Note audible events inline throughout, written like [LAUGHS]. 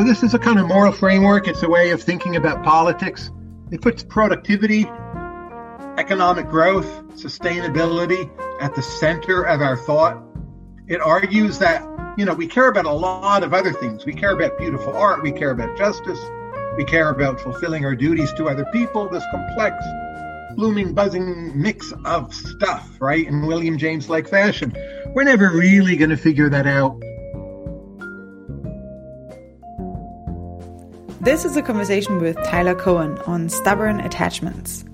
So this is a kind of moral framework. It's a way of thinking about politics. It puts productivity, economic growth, sustainability at the center of our thought. It argues that, you know, we care about a lot of other things. We care about beautiful art, we care about justice, we care about fulfilling our duties to other people, this complex, blooming, buzzing mix of stuff, right? In William James like fashion. We're never really going to figure that out This is a conversation with Tyler Cowen on stubborn attachments.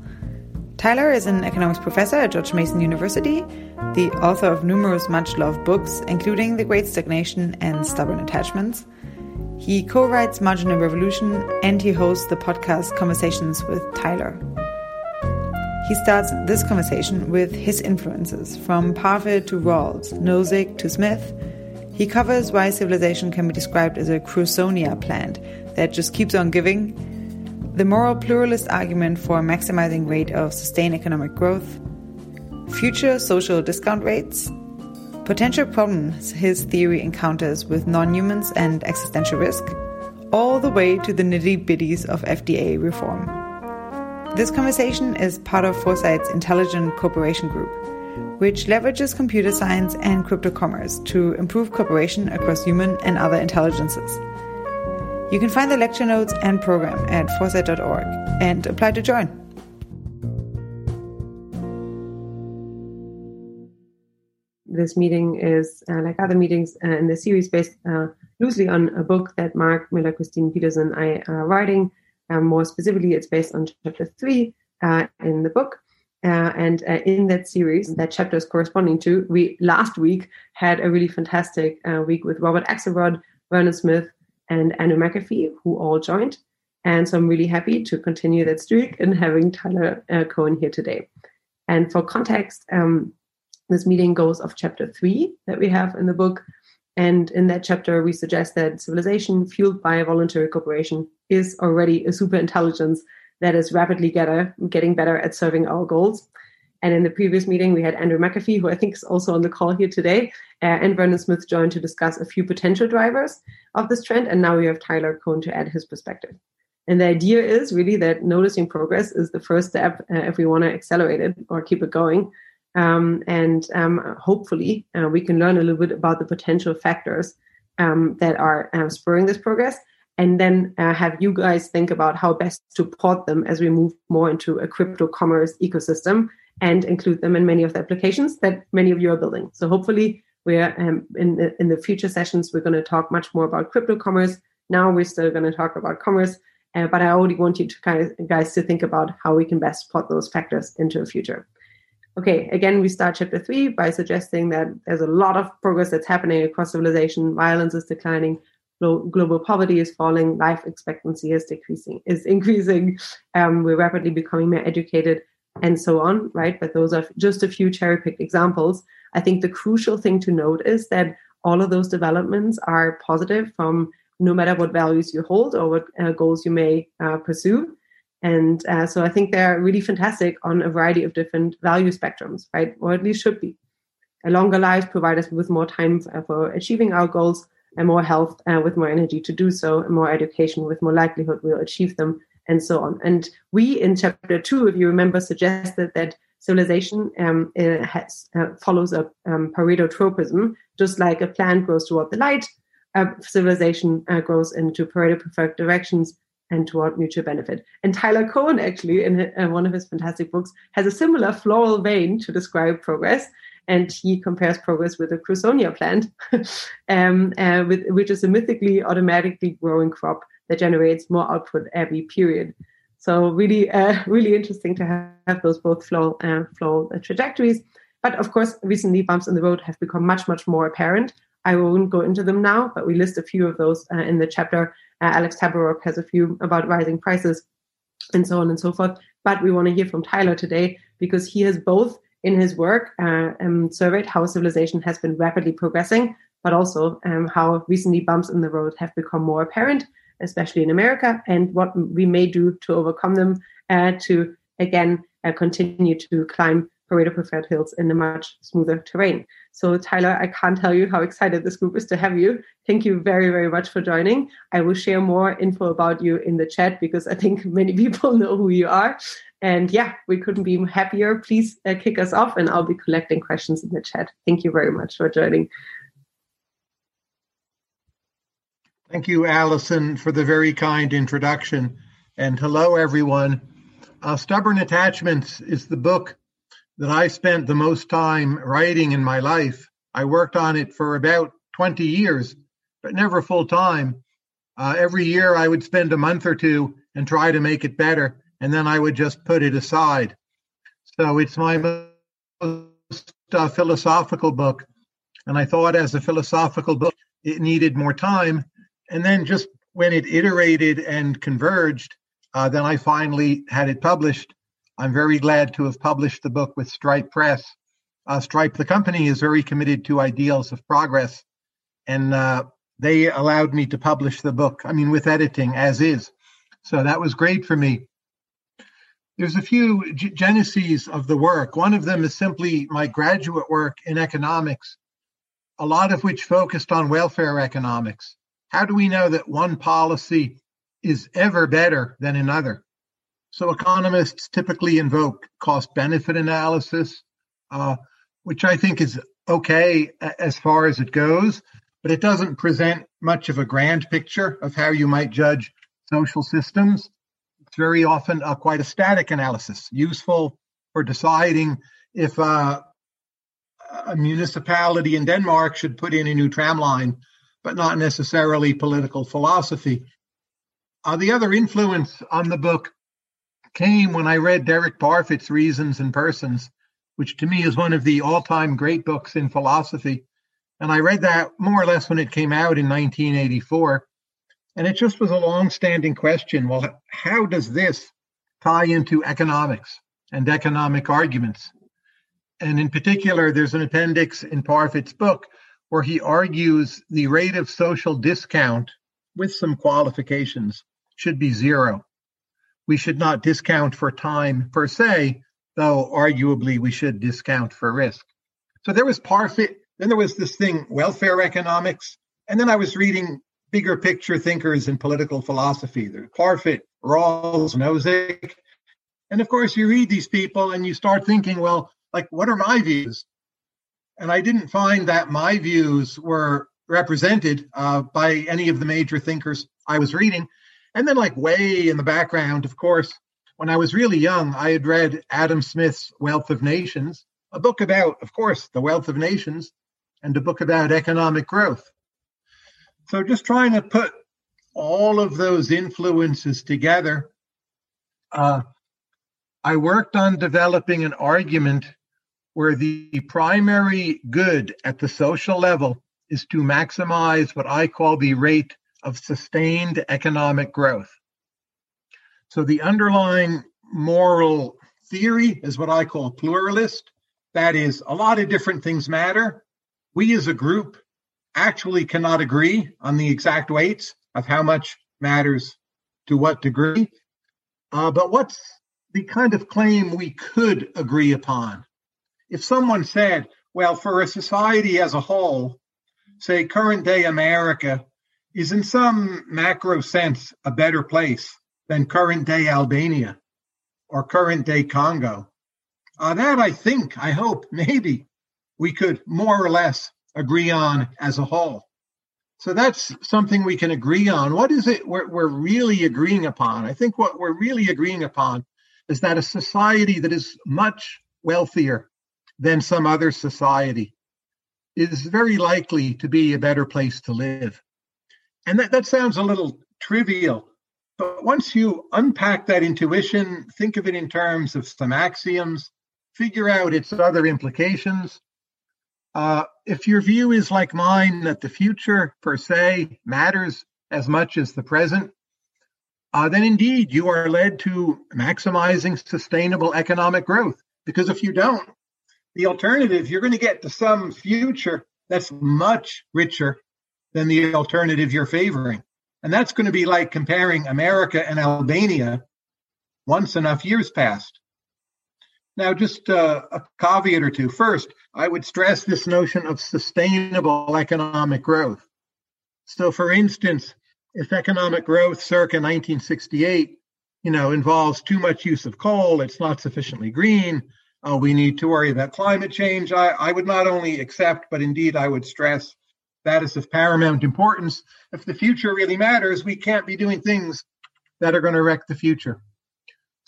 Tyler is an economics professor at George Mason University, the author of numerous much loved books, including The Great Stagnation and Stubborn Attachments. He co writes Marginal Revolution and he hosts the podcast Conversations with Tyler. He starts this conversation with his influences, from Parfit to Rawls, Nozick to Smith. He covers why civilization can be described as a Crusonia plant that just keeps on giving, the moral pluralist argument for maximizing rate of sustained economic growth, future social discount rates, potential problems his theory encounters with non-humans and existential risk, all the way to the nitty-bitties of FDA reform. This conversation is part of Foresight's Intelligent Cooperation Group, which leverages computer science and crypto commerce to improve cooperation across human and other intelligences. You can find the lecture notes and program at foresight.org and apply to join. This meeting is, uh, like other meetings uh, in the series, based uh, loosely on a book that Mark Miller, Christine Peterson, and I are writing. Um, more specifically, it's based on chapter three uh, in the book. Uh, and uh, in that series, that chapter is corresponding to, we last week had a really fantastic week with Robert Axelrod, Vernon Smith, and Andrew McAfee, who all joined. And so I'm really happy to continue that streak and having Tyler uh, Cowen here today. And for context, um, this meeting goes of chapter three that we have in the book. And in that chapter, we suggest that civilization fueled by voluntary cooperation is already a super intelligence that is rapidly getter, getting better at serving our goals. And in the previous meeting, we had Andrew McAfee, who I think is also on the call here today, uh, and Vernon Smith joined to discuss a few potential drivers of this trend. And now we have Tyler Cowen to add his perspective. And the idea is really that noticing progress is the first step uh, if we want to accelerate it or keep it going. Um, and um, hopefully, uh, we can learn a little bit about the potential factors um, that are uh, spurring this progress and then uh, have you guys think about how best to port them as we move more into a crypto commerce ecosystem and include them in many of the applications that many of you are building. So hopefully we're um, in the, in the future sessions we're going to talk much more about crypto commerce. Now we're still going to talk about commerce, uh, but I already want you to kind of, guys to think about how we can best put those factors into the future. Okay, again, we start chapter three by suggesting that there's a lot of progress that's happening across civilization. Violence is declining, global poverty is falling, life expectancy is decreasing, is increasing. Um, we're rapidly becoming more educated, and so on, right? But those are just a few cherry picked examples. I think the crucial thing to note is that all of those developments are positive from no matter what values you hold or what uh, goals you may uh, pursue. And uh, so I think they're really fantastic on a variety of different value spectrums, right? Or at least should be. A longer life provides us with more time for achieving our goals and more health uh, with more energy to do so, and more education with more likelihood we'll achieve them and so on. And we in chapter two, if you remember, suggested that civilization um, has, uh, follows a um, Pareto tropism, just like a plant grows toward the light, uh, civilization uh, grows into Pareto preferred directions and toward mutual benefit. And Tyler Cowen, actually, in uh, one of his fantastic books, has a similar floral vein to describe progress. And he compares progress with a Crusonia plant, [LAUGHS] um, uh, with, which is a mythically automatically growing crop that generates more output every period. So really, uh, [LAUGHS] really interesting to have, have those both flow uh, flow trajectories. But of course, recently bumps in the road have become much, much more apparent. I won't go into them now, but we list a few of those uh, in the chapter. Uh, Alex Tabarrok has a few about rising prices and so on and so forth. But we want to hear from Tyler today because he has both in his work uh, um, surveyed how civilization has been rapidly progressing, but also um, how recently bumps in the road have become more apparent especially in America, and what we may do to overcome them uh, to again uh, continue to climb Pareto preferred hills in a much smoother terrain. So, Tyler, I can't tell you how excited this group is to have you. Thank you very, very much for joining. I will share more info about you in the chat because I think [LAUGHS] many people know who you are. And yeah, we couldn't be happier. Please uh, kick us off, and I'll be collecting questions in the chat. Thank you very much for joining. Thank you, Allison, for the very kind introduction. And hello, everyone. Uh, Stubborn Attachments is the book that I spent the most time writing in my life. I worked on it for about 20 years, but never full time. Uh, every year I would spend a month or two and try to make it better, and then I would just put it aside. So it's my most uh, philosophical book. And I thought as a philosophical book, it needed more time. And then just when it iterated and converged, uh, then I finally had it published. I'm very glad to have published the book with Stripe Press. Uh, Stripe, the company, is very committed to ideals of progress, and uh, they allowed me to publish the book. I mean, with editing as is. So that was great for me. There's a few g- of the work. One of them is simply my graduate work in economics, a lot of which focused on welfare economics. How do we know that one policy is ever better than another. So economists typically invoke cost benefit analysis, uh, which I think is okay as far as it goes, but it doesn't present much of a grand picture of how you might judge social systems. It's very often uh, quite a static analysis, useful for deciding if uh, a municipality in Denmark should put in a new tram line, but not necessarily political philosophy. Uh, the other influence on the book came when I read Derek Parfit's Reasons and Persons, which to me is one of the all time great books in philosophy. And I read that more or less when it came out in 1984. And it just was a long standing question well, how does this tie into economics and economic arguments? And in particular, there's an appendix in Parfit's book where he argues the rate of social discount with some qualifications should be zero. We should not discount for time per se, though arguably we should discount for risk. So there was Parfit, then there was this thing, welfare economics, and then I was reading bigger picture thinkers in political philosophy. There's Parfit, Rawls, Nozick. And of course, you read these people and you start thinking, well, like, what are my views? And I didn't find that my views were represented uh, by any of the major thinkers I was reading. And then, like, way in the background, of course, when I was really young, I had read Adam Smith's Wealth of Nations, a book about, of course, the wealth of nations, and a book about economic growth. So, just trying to put all of those influences together, uh, I worked on developing an argument where the primary good at the social level is to maximize what I call the rate of sustained economic growth. So the underlying moral theory is what I call pluralist. That is, a lot of different things matter. We as a group actually cannot agree on the exact weights of how much matters to what degree. Uh, but what's the kind of claim we could agree upon? If someone said, well, for a society as a whole, say current day America is in some macro sense a better place than current day Albania or current day Congo. Uh, that I think, I hope, [LAUGHS] maybe we could more or less agree on as a whole. So that's something we can agree on. What is it we're, we're really agreeing upon? I think what we're really agreeing upon is that a society that is much wealthier than some other society is very likely to be a better place to live. And that, that sounds a little trivial, but once you unpack that intuition, think of it in terms of some axioms, figure out its other implications. Uh, if your view is like mine that the future per se matters as much as the present, uh, then indeed you are led to maximizing sustainable economic growth. Because if you don't, the alternative, you're going to get to some future that's much richer than the alternative you're favoring. And that's going to be like comparing America and Albania once enough years passed. Now, just uh, a caveat or two. First, I would stress this notion of sustainable economic growth. So, for instance, if economic growth circa 1968, you know, involves too much use of coal, it's not sufficiently green, uh, we need to worry about climate change. I, I would not only accept, but indeed I would stress that is of paramount importance. If the future really matters, we can't be doing things that are going to wreck the future.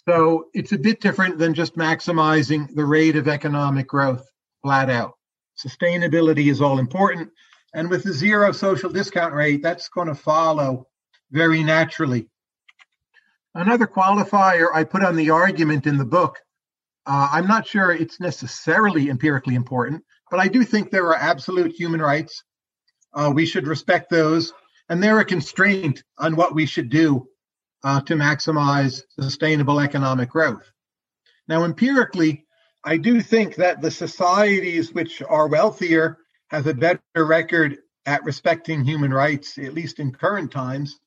So it's a bit different than just maximizing the rate of economic growth flat out. Sustainability is all important. And with the zero social discount rate, that's going to follow very naturally. Another qualifier I put on the argument in the book uh, I'm not sure it's necessarily empirically important, but I do think there are absolute human rights. Uh, we should respect those, and they're a constraint on what we should do uh, to maximize sustainable economic growth. Now, empirically, I do think that the societies which are wealthier have a better record at respecting human rights, at least in current times.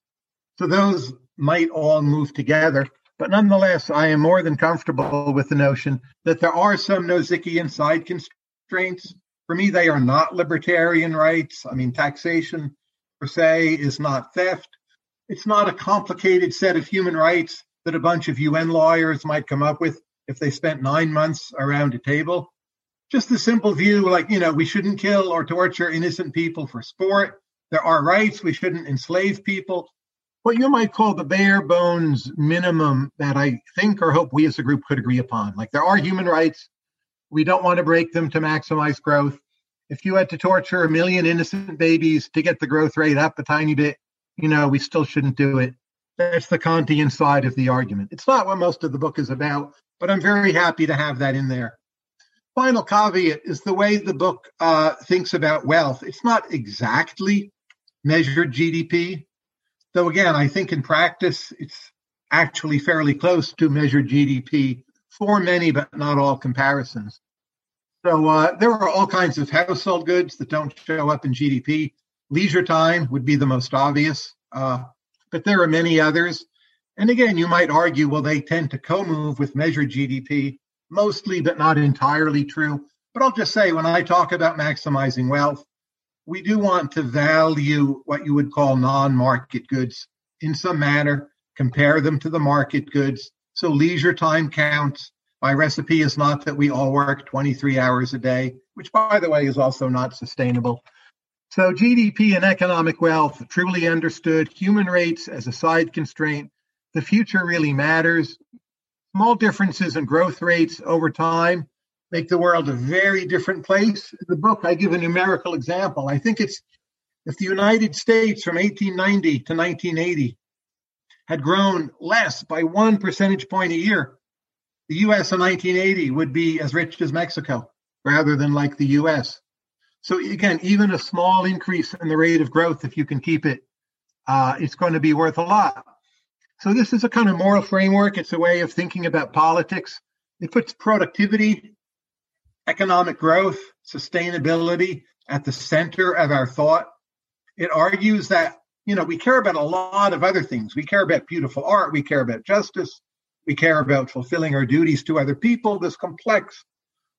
So those might all move together. But nonetheless, I am more than comfortable with the notion that there are some Nozickian side constraints. For me, they are not libertarian rights. I mean, taxation per se is not theft it's not a complicated set of human rights that a bunch of UN lawyers might come up with if they spent nine months around a table. Just the simple view, like, you know, we shouldn't kill or torture innocent people for sport. There are rights. We shouldn't enslave people. What you might call the bare bones minimum that I think or hope we as a group could agree upon. Like, there are human rights. We don't want to break them to maximize growth. If you had to torture a million innocent babies to get the growth rate up a tiny bit, you know, we still shouldn't do it. That's the Kantian side of the argument. It's not what most of the book is about, but I'm very happy to have that in there. Final caveat is the way the book uh, thinks about wealth. It's not exactly measured GDP, though, again, I think in practice it's actually fairly close to measured GDP for many, but not all comparisons. So uh, there are all kinds of household goods that don't show up in GDP. Leisure time would be the most obvious, uh, but there are many others. And again, you might argue, well, they tend to co move with measured GDP, mostly, but not entirely true. But I'll just say, when I talk about maximizing wealth, we do want to value what you would call non market goods in some manner, compare them to the market goods. So leisure time counts. My recipe is not that we all work 23 hours a day, which, by the way, is also not sustainable. So GDP and economic wealth, truly understood, human rates as a side constraint. The future really matters. Small differences in growth rates over time make the world a very different place. In the book, I give a numerical example. I think it's if the United States from 1890 to 1980 had grown less by one percentage point a year, the US in 1980 would be as rich as Mexico rather than like the US. So again, even a small increase in the rate of growth, if you can keep it, uh, it's going to be worth a lot. So this is a kind of moral framework. It's a way of thinking about politics. It puts productivity, economic growth, sustainability at the center of our thought. It argues that, you know, we care about a lot of other things. We care about beautiful art. We care about justice. We care about fulfilling our duties to other people, this complex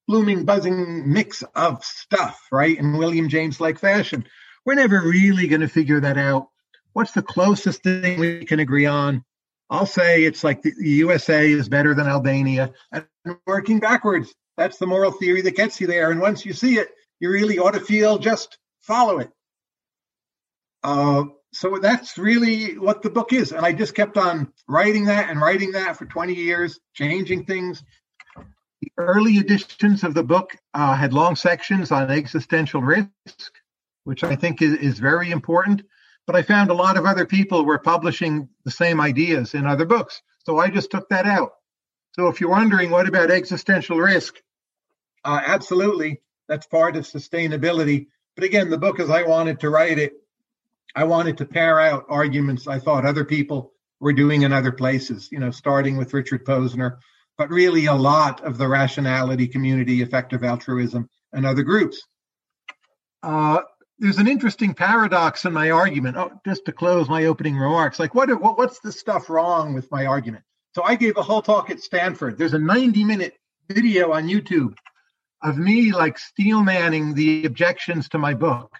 blooming, buzzing mix of stuff, right? In William James like fashion. We're never really going to figure that out. What's the closest thing we can agree on? I'll say it's like the, USA is better than Albania. And working backwards, that's the moral theory that gets you there. And once you see it, you really ought to feel just follow it. Uh, so that's really what the book is. And I just kept on writing that and writing that for 20 years, changing things, the early editions of the book uh, had long sections on existential risk, which I think is, is very important. But I found a lot of other people were publishing the same ideas in other books. So I just took that out. So if you're wondering what about existential risk, uh, absolutely, that's part of sustainability. But again, the book, as I wanted to write it, I wanted to pair out arguments I thought other people were doing in other places, you know, starting with Richard Posner but really a lot of the rationality community, effective altruism, and other groups. Uh, there's an interesting paradox in my argument. Oh, just to close my opening remarks, like what, what what's the stuff wrong with my argument? So I gave a whole talk at Stanford. There's a 90 minute video on YouTube of me like steel manning the objections to my book.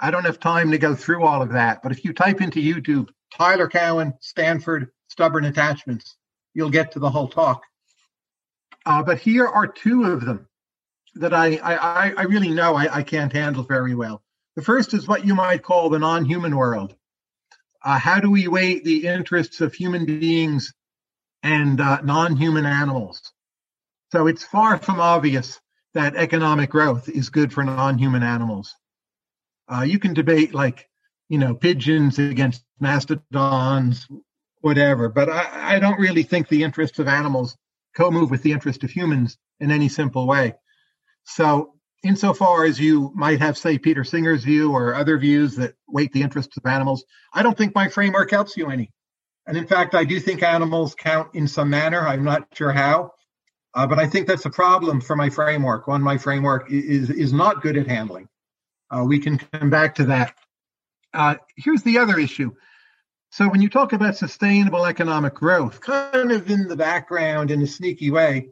I don't have time to go through all of that, but if you type into YouTube Tyler Cowen, Stanford, stubborn attachments, you'll get to the whole talk. Uh, but here are two of them that I, I, I really know I, I, can't handle very well. The first is what you might call the non human world. Uh, how do we weigh the interests of human beings and uh, non human animals? So it's far from obvious that economic growth is good for non human animals. Uh, you can debate, like, you know, pigeons against mastodons, whatever, but I, I don't really think the interests of animals co move with the interest of humans in any simple way. So, insofar as you might have, say, Peter Singer's view or other views that weight the interests of animals, I don't think my framework helps you any. And in fact, I do think animals count in some manner. I'm not sure how, uh, but I think that's a problem for my framework. One, my framework is is not good at handling. Uh, we can come back to that. Uh, here's the other issue. So when you talk about sustainable economic growth, kind of in the background in a sneaky way,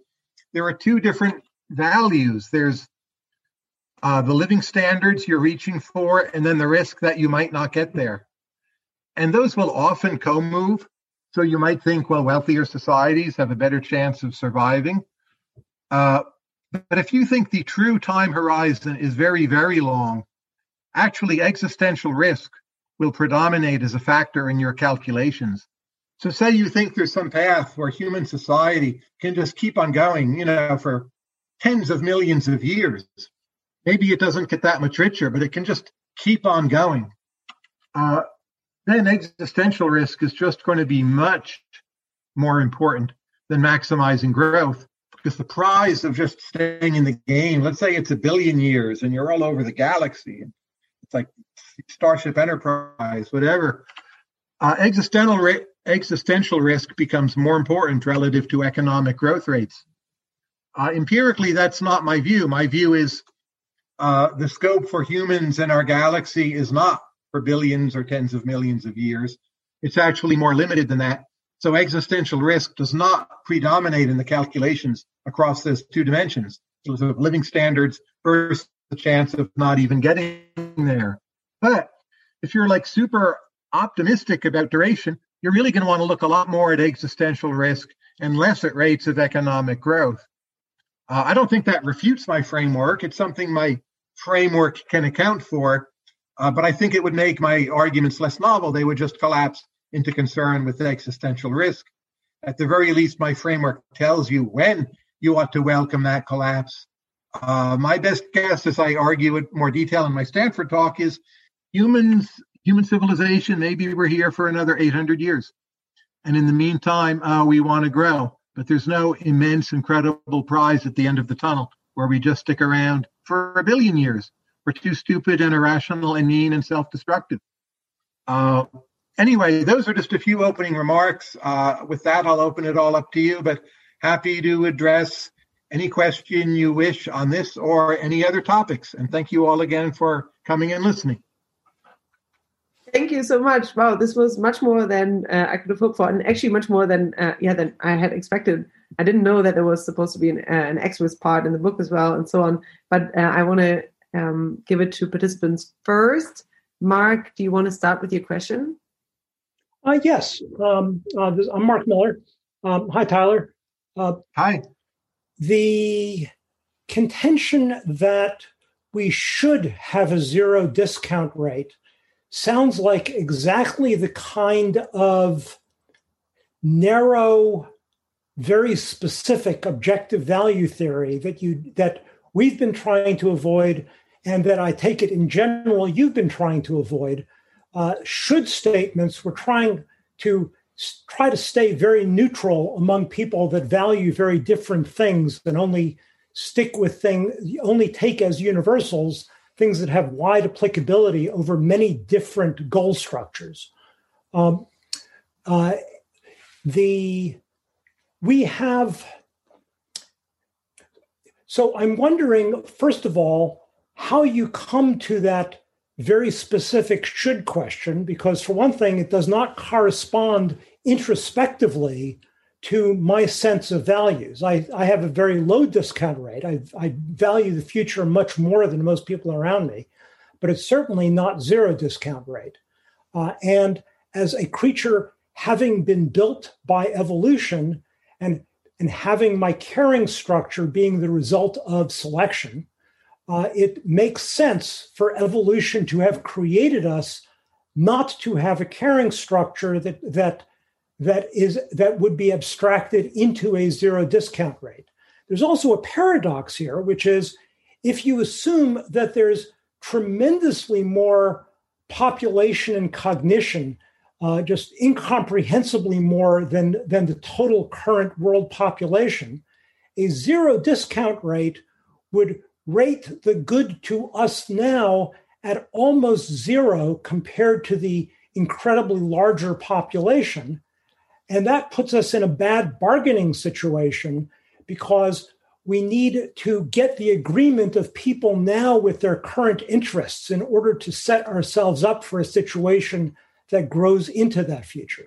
there are two different values. There's uh, the living standards you're reaching for, and then the risk that you might not get there. And those will often co move. So you might think, well, wealthier societies have a better chance of surviving. Uh, but if you think the true time horizon is very, very long, actually existential risk will predominate as a factor in your calculations. So, say you think there's some path where human society can just keep on going, you know, for tens of millions of years. Maybe it doesn't get that much richer, but it can just keep on going. Uh, then existential risk is just going to be much more important than maximizing growth because the prize of just staying in the game, let's say it's a billion years and you're all over the galaxy, it's like Starship Enterprise, whatever. Uh, existential existential risk becomes more important relative to economic growth rates. Uh, empirically, that's not my view. My view is uh, the scope for humans in our galaxy is not for billions or tens of millions of years. It's actually more limited than that. So existential risk does not predominate in the calculations across those two dimensions. So living standards versus the chance of not even getting there. But if you're like super optimistic about duration, you're really going to want to look a lot more at existential risk and less at rates of economic growth. Uh, I don't think that refutes my framework. It's something my framework can account for, uh, but I think it would make my arguments less novel. They would just collapse into concern with existential risk. At the very least, my framework tells you when you ought to welcome that collapse. Uh, my best guess, as I argue it more detail in my Stanford talk, is humans, human civilization, maybe we're here for another 800 years. And in the meantime, uh, we want to grow. But there's no immense, incredible prize at the end of the tunnel where we just stick around for a billion years. We're too stupid and irrational and mean and self destructive. Uh, anyway, those are just a few opening remarks. Uh, with that, I'll open it all up to you, but happy to address any question you wish on this or any other topics. And thank you all again for coming and listening. Thank you so much. Wow, this was much more than uh, I could have hoped for, and actually much more than uh, yeah than I had expected. I didn't know that there was supposed to be an, uh, an part in the book as well, and so on. But uh, I want to um, give it to participants first. Mark, do you want to start with your question? Uh, yes, um, uh, this, I'm Mark Miller. Um, hi, Tyler. hi. The contention that we should have a zero discount rate sounds like exactly the kind of narrow very specific objective value theory that you that we've been trying to avoid and that i take it in general you've been trying to avoid uh, should statements we're trying to try to stay very neutral among people that value very different things and only stick with things only take as universals things that have wide applicability over many different goal structures. Um, uh, the we have so i'm wondering first of all how you come to that very specific should question because for one thing it does not correspond introspectively to my sense of values. I, I have a very low discount rate. I, I value the future much more than most people around me, but it's certainly not zero discount rate. Uh, and as a creature having been built by evolution and, and having my caring structure being the result of selection, uh, it makes sense for evolution to have created us not to have a caring structure that that that is that would be abstracted into a zero discount rate. There's also a paradox here, which is if you assume that there's tremendously more population and cognition uh, just incomprehensibly more than, than the total current world population, a zero discount rate would rate the good to us now at almost zero compared to the incredibly larger population. And that puts us in a bad bargaining situation because we need to get the agreement of people now with their current interests in order to set ourselves up for a situation that grows into that future?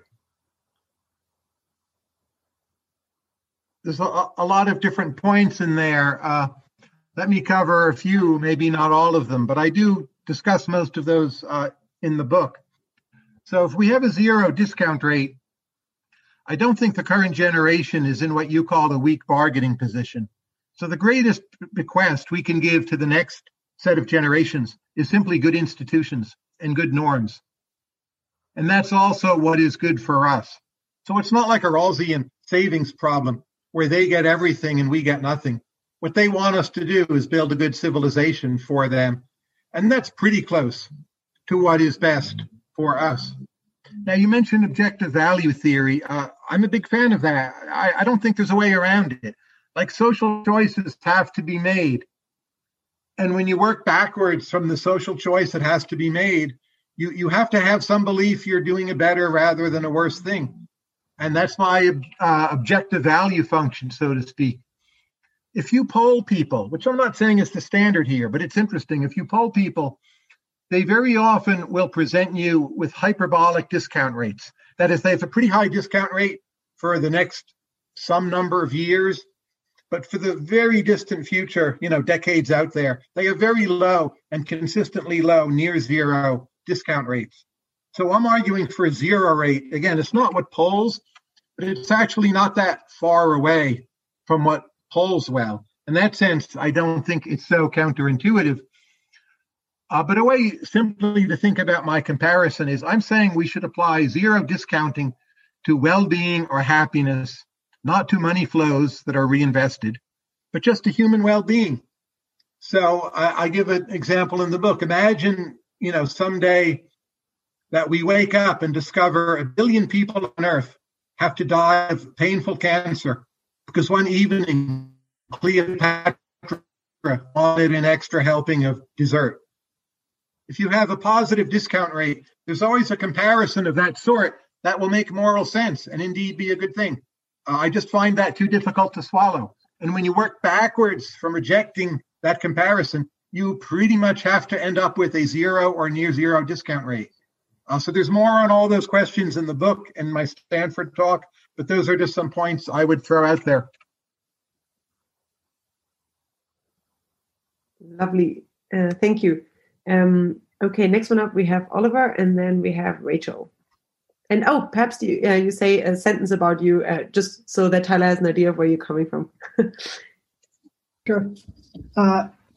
There's a, a lot of different points in there. Uh, let me cover a few, maybe not all of them, but I do discuss most of those uh, in the book. So if we have a zero discount rate, I don't think the current generation is in what you call a weak bargaining position. So the greatest bequest we can give to the next set of generations is simply good institutions and good norms. And that's also what is good for us. So it's not like a Rawlsian savings problem where they get everything and we get nothing. What they want us to do is build a good civilization for them. And that's pretty close to what is best for us. Now, you mentioned objective value theory. Uh, I'm a big fan of that. I, I don't think there's a way around it. Like social choices have to be made. And when you work backwards from the social choice that has to be made, you you have to have some belief you're doing a better rather than a worse thing. And that's my uh, objective value function so to speak. If you poll people which i'm not saying is the standard here but it's interesting. If you poll people they very often will present you with hyperbolic discount rates. That is they have a pretty high discount rate for the next some number of years. But for the very distant future you know decades out there they are very low and consistently low near zero discount rates. So I'm arguing for a zero rate. Again, it's not what polls, but it's actually not that far away from what polls well. In that sense, I don't think it's so counterintuitive. Uh, but a way simply to think about my comparison is I'm saying we should apply zero discounting to well being or happiness, not to money flows that are reinvested, but just to human well being. So I, I give an example in the book. Imagine you know, someday that we wake up and discover a billion people on Earth have to die of painful cancer because one evening Cleopatra wanted an extra helping of dessert. If you have a positive discount rate, there's always a comparison of that sort that will make moral sense and indeed be a good thing. Uh, I just find that too difficult to swallow. And when you work backwards from rejecting that comparison, you pretty much have to end up with a zero or near zero discount rate. Uh, so there's more on all those questions in the book and my Stanford talk, but those are just some points I would throw out there. Lovely. Uh, thank you. Um, okay, next one up, we have Oliver and then we have Rachel. And oh, perhaps you, uh, you say a sentence about you, uh, just so that Tyler has an idea of where you're coming from. [LAUGHS] sure.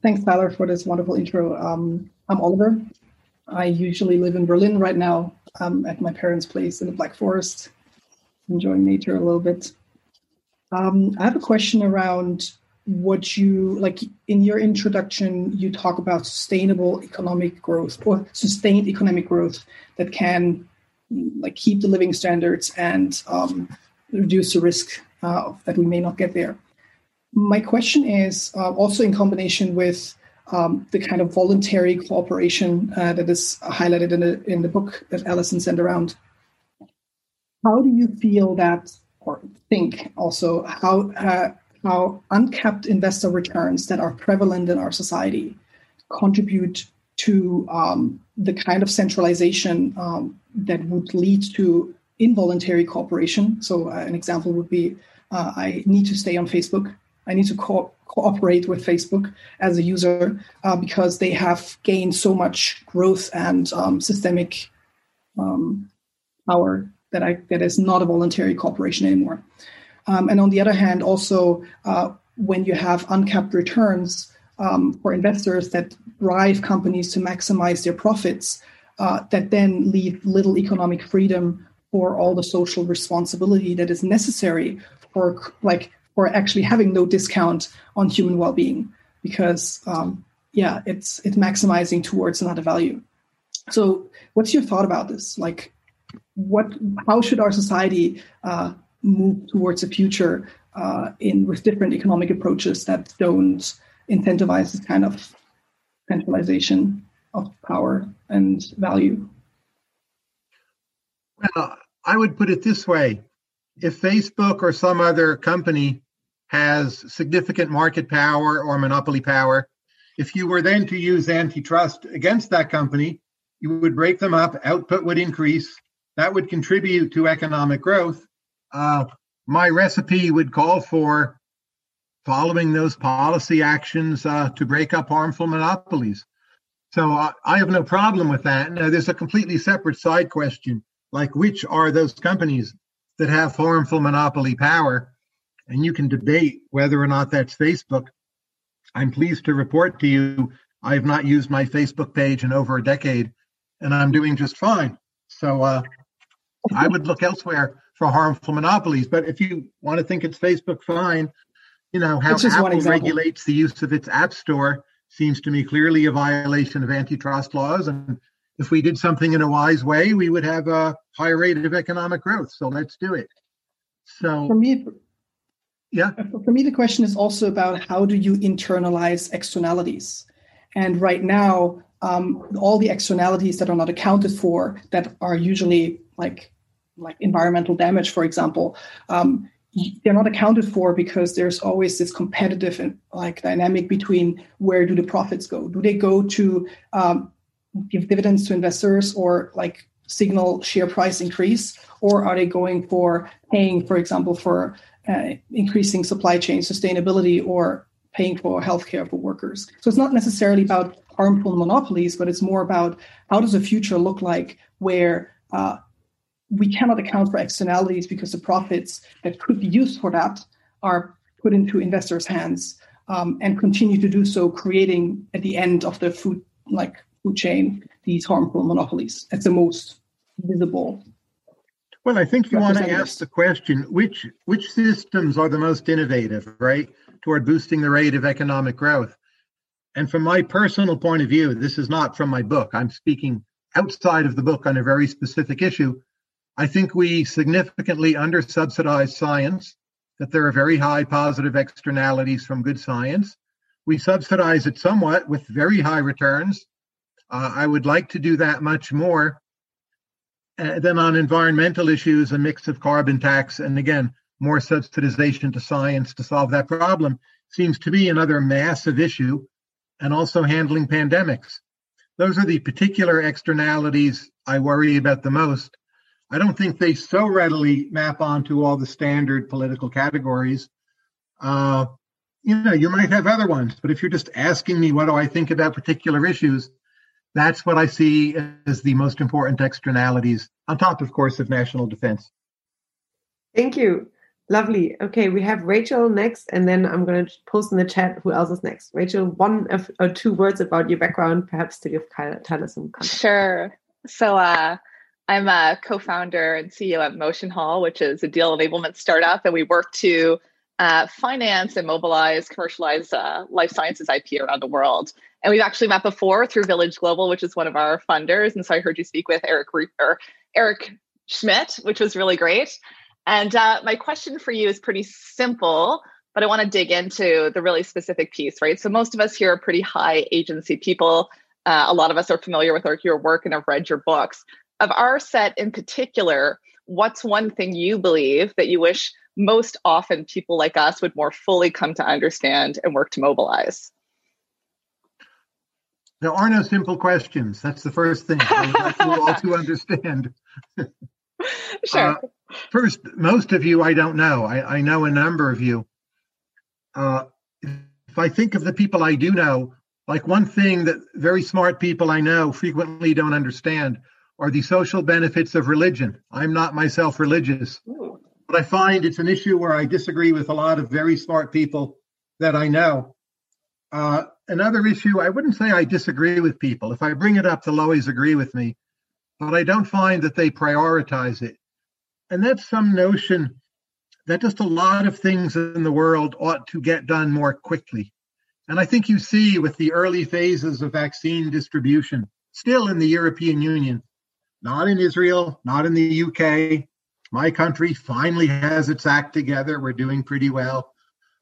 Thanks, Tyler, for this wonderful intro. Um, I'm Oliver. I usually live in Berlin right now. I'm at my parents' place in the Black Forest, enjoying nature a little bit. Um, I have a question around what you like in your introduction. You talk about sustainable economic growth or sustained economic growth that can like keep the living standards and um, reduce the risk uh, that we may not get there. My question is uh, also in combination with um, the kind of voluntary cooperation uh, that is highlighted in the in the book that Allison sent around. How do you feel that, or think also how uh, how uncapped investor returns that are prevalent in our society contribute to um, the kind of centralization um, that would lead to involuntary cooperation. So uh, an example would be uh, I need to stay on Facebook. I need to co- cooperate with Facebook as a user uh, because they have gained so much growth and um, systemic um, power that I that is not a voluntary cooperation anymore. Um, and on the other hand, also uh, when you have uncapped returns um, for investors that drive companies to maximize their profits, uh, that then leave little economic freedom for all the social responsibility that is necessary for like for actually having no discount on human well-being because um, yeah it's it's maximizing towards another value. So what's your thought about this? Like what how should our society uh, move towards a future uh, in with different economic approaches that don't incentivize this kind of centralization of power and value? Well i would put it this way. If Facebook or some other company has significant market power or monopoly power, if you were then to use antitrust against that company, you would break them up, output would increase, that would contribute to economic growth. Uh, my recipe would call for following those policy actions uh, to break up harmful monopolies. So uh, I have no problem with that. Now, there's a completely separate side question, like which are those companies? that have harmful monopoly power, and you can debate whether or not that's Facebook. I'm pleased to report to you I have not used my Facebook page in over a decade, and I'm doing just fine. So uh, I would look elsewhere for harmful monopolies. But if you want to think it's Facebook, fine. You know how Apple regulates the use of its app store seems to me clearly a violation of antitrust laws, and if we did something in a wise way, we would have a higher rate of economic growth. So let's do it. So for me, yeah. For me, the question is also about how do you internalize externalities? And right now, um, all the externalities that are not accounted for, that are usually like like environmental damage, for example, um, they're not accounted for because there's always this competitive and like dynamic between where do the profits go? Do they go to um, give dividends to investors or like signal share price increase or are they going for paying for example for uh, increasing supply chain sustainability or paying for healthcare for workers so it's not necessarily about harmful monopolies but it's more about how does the future look like where uh, we cannot account for externalities because the profits that could be used for that are put into investors hands um, and continue to do so creating at the end of the food like food chain these harmful monopolies. That's the most visible. Well, I think you want to ask the question which which systems are the most innovative, right, toward boosting the rate of economic growth. And from my personal point of view, this is not from my book. I'm speaking outside of the book on a very specific issue. I think we significantly undersubsidize science, that there are very high positive externalities from good science. We subsidize it somewhat with very high returns, uh, I would like to do that much more. Uh, then on environmental issues, a mix of carbon tax and again, more subsidization to science to solve that problem seems to be another massive issue, and also handling pandemics. Those are the particular externalities I worry about the most. I don't think they so readily map onto all the standard political categories. Uh, you know, you might have other ones, but if you're just asking me what do I think about particular issues, that's what I see as the most important externalities, on top, of course, of national defense. Thank you. Lovely. Okay, we have Rachel next, and then I'm going to post in the chat who else is next. Rachel, one of, or two words about your background, perhaps to give Tyler some context. Sure. So, uh, I'm a co-founder and CEO at Motion Hall, which is a deal enablement startup, and we work to uh, finance and mobilize, commercialize uh, life sciences IP around the world. And we've actually met before through Village Global, which is one of our funders. And so I heard you speak with Eric or Eric Schmidt, which was really great. And uh, my question for you is pretty simple, but I want to dig into the really specific piece, right? So most of us here are pretty high agency people. Uh, a lot of us are familiar with your work and have read your books. Of our set in particular, what's one thing you believe that you wish most often people like us would more fully come to understand and work to mobilize? There are no simple questions. That's the first thing I would like you all to understand. [LAUGHS] sure. Uh, first, most of you I don't know. I, I know a number of you. Uh, if I think of the people I do know, like one thing that very smart people I know frequently don't understand are the social benefits of religion. I'm not myself religious, but I find it's an issue where I disagree with a lot of very smart people that I know. Uh, another issue, I wouldn't say I disagree with people. If I bring it up, they'll always agree with me, but I don't find that they prioritize it. And that's some notion that just a lot of things in the world ought to get done more quickly. And I think you see with the early phases of vaccine distribution, still in the European Union, not in Israel, not in the UK. My country finally has its act together. We're doing pretty well.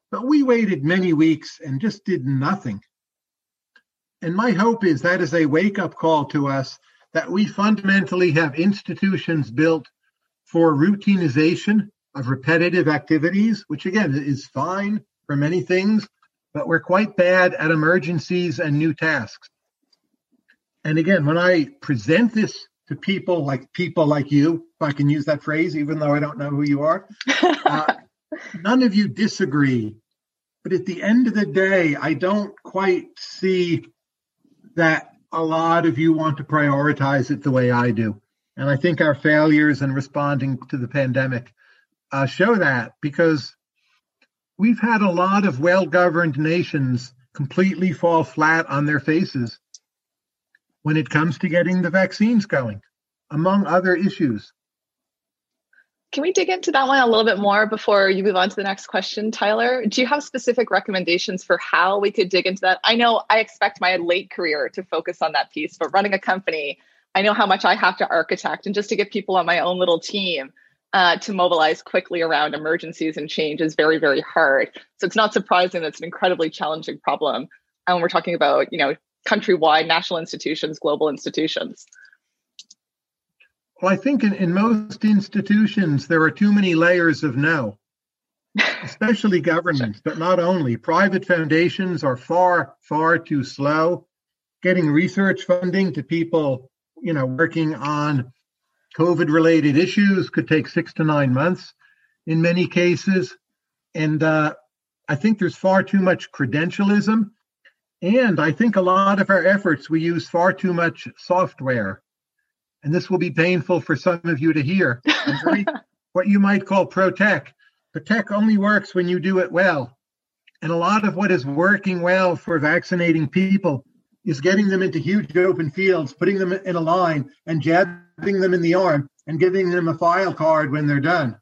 But we waited many weeks and just did nothing. And my hope is that is a wake up call to us that we fundamentally have institutions built for routinization of repetitive activities, which again is fine for many things, but we're quite bad at emergencies and new tasks. And again, when I present this to people like people like you, if I can use that phrase, even though I don't know who you are, [LAUGHS] uh, none of you disagree. But at the end of the day, I don't quite see that a lot of you want to prioritize it the way I do. And I think our failures in responding to the pandemic uh, show that because we've had a lot of well governed nations completely fall flat on their faces when it comes to getting the vaccines going, among other issues. Can we dig into that one a little bit more before you move on to the next question, Tyler? Do you have specific recommendations for how we could dig into that? I know I expect my late career to focus on that piece, but running a company, I know how much I have to architect and just to get people on my own little team uh, to mobilize quickly around emergencies and change is very, very hard. So it's not surprising that it's an incredibly challenging problem. And when we're talking about, you know, countrywide national institutions, global institutions. Well, I think in, in most institutions, there are too many layers of no, [LAUGHS] especially governments, but not only. Private foundations are far, far too slow. Getting research funding to people, you know, working on COVID related issues could take six to nine months in many cases. And uh, I think there's far too much credentialism. And I think a lot of our efforts, we use far too much software. And this will be painful for some of you to hear. Very, [LAUGHS] what you might call pro tech. But tech only works when you do it well. And a lot of what is working well for vaccinating people is getting them into huge open fields, putting them in a line and jabbing them in the arm and giving them a file card when they're done.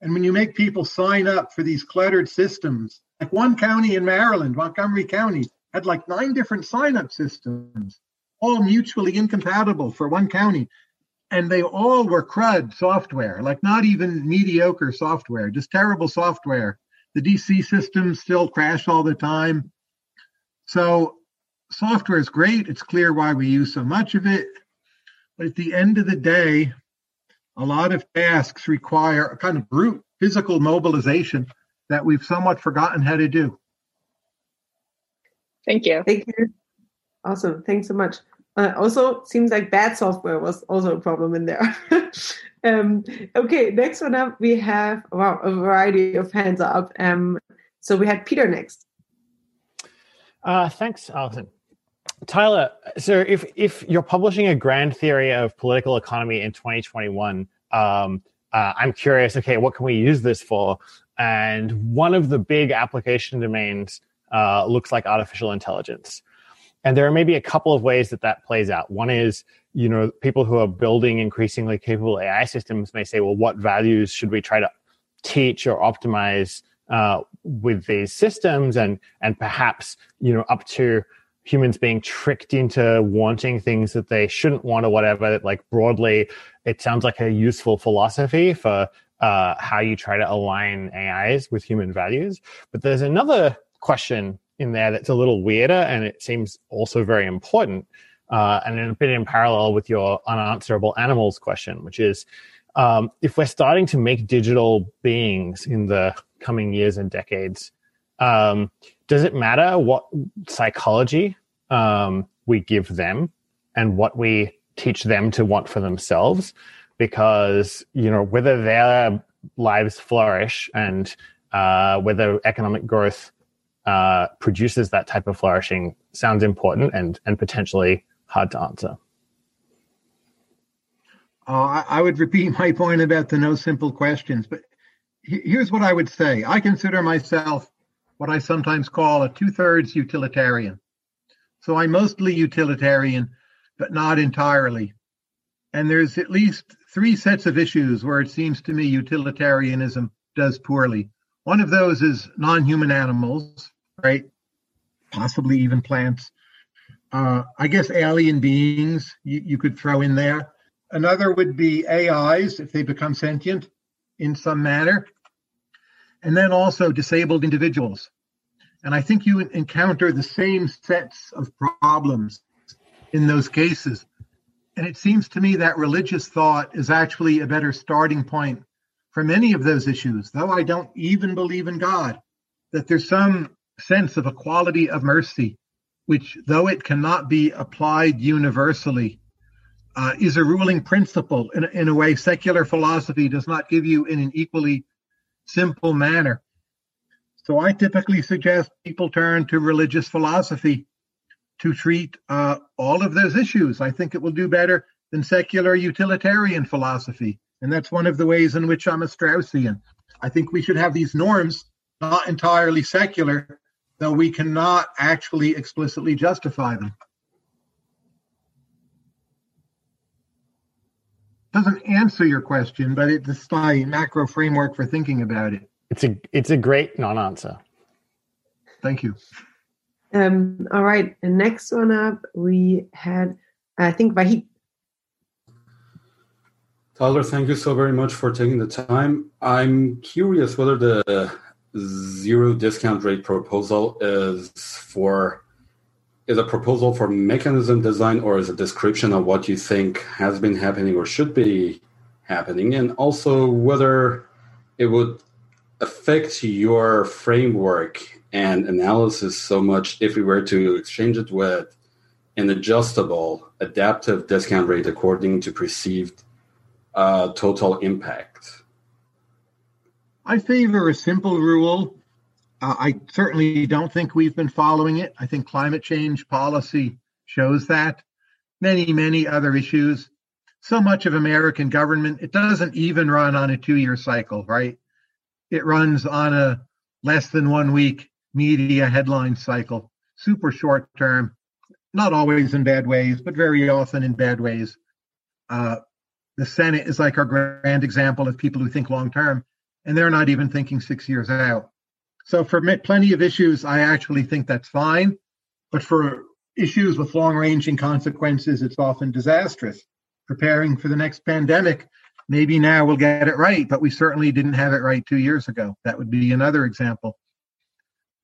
And when you make people sign up for these cluttered systems, like one county in Maryland, Montgomery County, had like nine different sign up systems, all mutually incompatible for one county. And they all were crud software, like not even mediocre software, just terrible software. The DC systems still crash all the time. So software is great. It's clear why we use so much of it. But at the end of the day, a lot of tasks require a kind of brute physical mobilization that we've somewhat forgotten how to do. Thank you. Thank you. Awesome. Thanks so much. Uh, also, seems like bad software was also a problem in there. [LAUGHS] um, okay, next one up, we have wow, a variety of hands up. Um, so we had Peter next. Uh, thanks, Alison. Tyler, so if if you're publishing a grand theory of political economy in 2021, um, uh, I'm curious. Okay, what can we use this for? And one of the big application domains uh, looks like artificial intelligence. And there are maybe a couple of ways that that plays out. One is, you know, people who are building increasingly capable AI systems may say, well, what values should we try to teach or optimize uh, with these systems? And and perhaps, you know, up to humans being tricked into wanting things that they shouldn't want or whatever. Like broadly, it sounds like a useful philosophy for uh, how you try to align AIs with human values. But there's another question in there that's a little weirder and it seems also very important. Uh, and in a bit in parallel with your unanswerable animals question, which is um, if we're starting to make digital beings in the coming years and decades, um, does it matter what psychology um, we give them and what we teach them to want for themselves? because you know whether their lives flourish and uh, whether economic growth uh, produces that type of flourishing sounds important and and potentially hard to answer. Uh, I would repeat my point about the no simple questions, but here's what I would say. I consider myself what I sometimes call a two thirds utilitarian. So I'm mostly utilitarian, but not entirely. And there's at least three sets of issues where it seems to me utilitarianism does poorly. One of those is non human animals, right? Possibly even plants. Uh, I guess alien beings you, you could throw in there. Another would be AIs if they become sentient in some manner. And then also disabled individuals. And I think you encounter the same sets of problems in those cases. And it seems to me that religious thought is actually a better starting point for many of those issues, though I don't even believe in God, that there's some sense of a quality of mercy, which, though it cannot be applied universally, uh, is a ruling principle in, in a way secular philosophy does not give you in an equally simple manner. So I typically suggest people turn to religious philosophy to treat uh, all of those issues. I think it will do better than secular utilitarian philosophy. And that's one of the ways in which I'm a Straussian. I think we should have these norms, not entirely secular, though we cannot actually explicitly justify them. Doesn't answer your question, but it's my macro framework for thinking about it. It's a it's a great non-answer. Thank you. Um, all right, and next one up, we had I think Vahid. Tyler, thank you so very much for taking the time. I'm curious whether the zero discount rate proposal is for is a proposal for mechanism design or is a description of what you think has been happening or should be happening? And also whether it would affect your framework and analysis so much if we were to exchange it with an adjustable adaptive discount rate according to perceived uh, total impact i favor a simple rule uh, I certainly don't think we've been following it. I think climate change policy shows that. Many, many other issues. So much of American government, it doesn't even run on a two year cycle, right? It runs on a less than one week media headline cycle, super short term, not always in bad ways, but very often in bad ways. Uh, the Senate is like our grand example of people who think long term, and they're not even thinking six years out. So for plenty of issues, I actually think that's fine. But for issues with long ranging consequences, it's often disastrous. Preparing for the next pandemic, maybe now we'll get it right, but we certainly didn't have it right two years ago. That would be another example.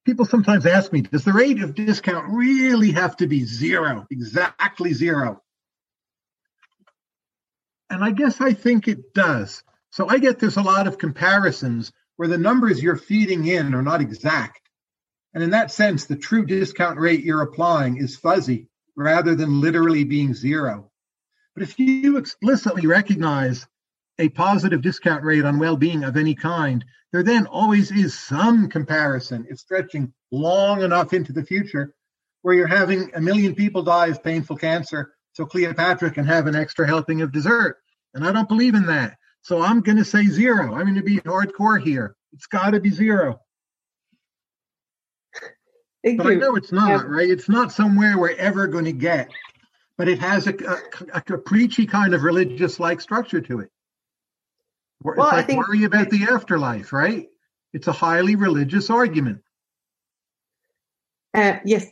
People sometimes ask me, does the rate of discount really have to be zero, exactly zero? And I guess I think it does. So I get there's a lot of comparisons where the numbers you're feeding in are not exact. And in that sense, the true discount rate you're applying is fuzzy rather than literally being zero. But if you explicitly recognize a positive discount rate on well being of any kind, there then always is some comparison. It's stretching long enough into the future where you're having a million people die of painful cancer so Cleopatra can have an extra helping of dessert. And I don't believe in that. So I'm going to say zero. I'm going to be hardcore here. It's got to be zero. Thank but you. I know it's not, yeah. right? It's not somewhere we're ever going to get, but it has a, a, a preachy kind of religious like structure to it. It's well, like think, worry about the afterlife, right? It's a highly religious argument. Uh, yes,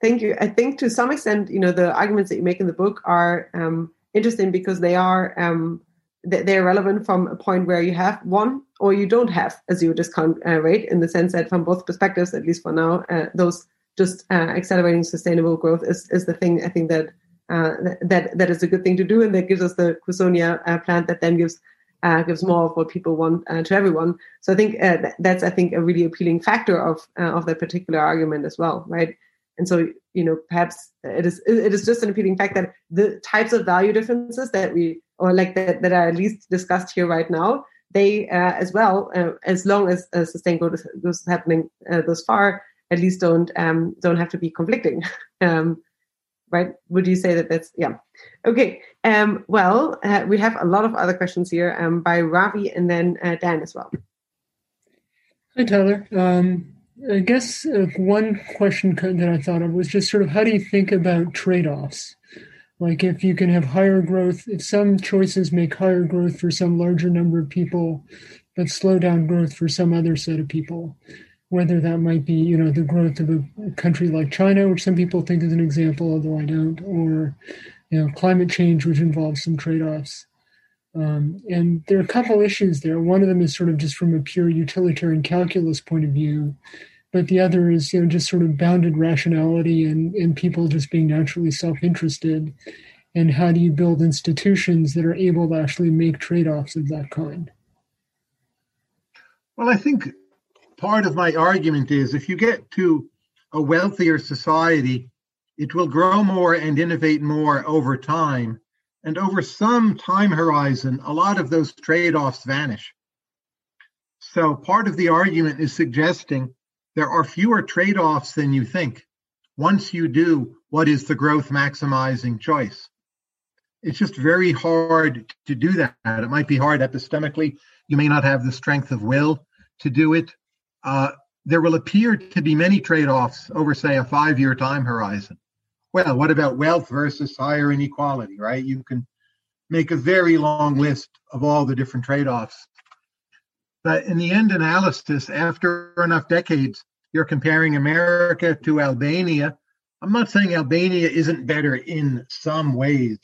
thank you. I think to some extent, you know, the arguments that you make in the book are um, interesting because they are um, they're relevant from a point where you have one or you don't have a zero discount uh, rate in the sense that from both perspectives, at least for now, uh, those just uh, accelerating sustainable growth is, is the thing I think that uh, that that is a good thing to do, and that gives us the Crusonia uh, plant that then gives uh, gives more of what people want to everyone. So I think that's I think a really appealing factor of of that particular argument as well, right? And so you know, perhaps it is it is just an appealing fact that the types of value differences that we or like that, that are at least discussed here right now, they uh, as well, uh, as long as uh, sustained growth is happening uh, thus far, at least don't um, don't have to be conflicting. [LAUGHS] um, right? Would you say that that's yeah? Okay. Um, well, uh, we have a lot of other questions here um, by Ravi and then uh, Dan as well. Hi, Tyler. Um, I guess uh, one question that I thought of was just sort of how do you think about trade offs? Like if you can have higher growth, if some choices make higher growth for some larger number of people, but slow down growth for some other set of people, whether that might be, you know, the growth of a country like China, which some people think is an example, although I don't, or, you know, climate change, which involves some trade offs. Um, and there are a couple issues there. One of them is sort of just from a pure utilitarian calculus point of view, but the other is you know just sort of bounded rationality and, and people just being naturally self-interested. And how do you build institutions that are able to actually make trade-offs of that kind? Well, I think part of my argument is if you get to a wealthier society, it will grow more and innovate more over time and over some time horizon, a lot of those trade offs vanish. So part of the argument is suggesting there are fewer trade offs than you think once you do what is the growth maximizing choice. It's just very hard to do that. It might be hard epistemically. You may not have the strength of will to do it. Uh, there will appear to be many trade offs over, say, a five year time horizon well, what about wealth versus higher inequality, right? You can make a very long list of all the different trade offs. But in the end analysis, after enough decades, you're comparing America to Albania. I'm not saying Albania isn't better in some ways,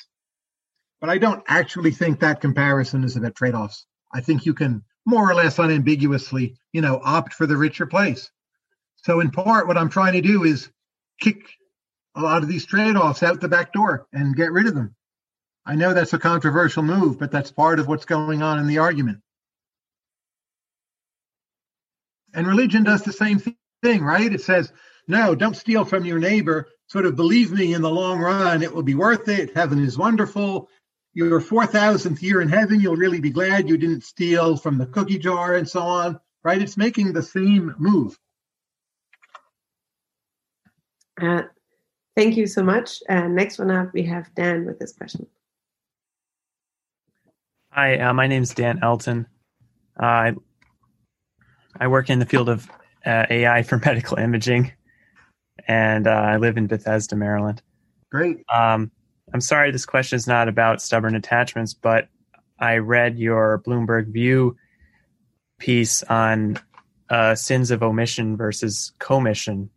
but I don't actually think that comparison is about trade offs. I think you can more or less unambiguously, you know, opt for the richer place. So, in part, what I'm trying to do is kick a lot of these trade-offs out the back door and get rid of them. I know that's a controversial move, but that's part of what's going on in the argument. And religion does the same thing, right? It says, no, don't steal from your neighbor. Sort of believe me in the long run, it will be worth it. Heaven is wonderful. Your 4,000th year in heaven, you'll really be glad you didn't steal from the cookie jar and so on, right? It's making the same move. Uh, Thank you so much. Uh, next one up, we have Dan with this question. Hi, uh, my name is Dan Elton. Uh, I, I work in the field of uh, AI for [LAUGHS] medical imaging, and uh, I live in Bethesda, Maryland. Great. Um, I'm sorry this question is not about stubborn attachments, but I read your Bloomberg View piece on uh, sins of omission versus commission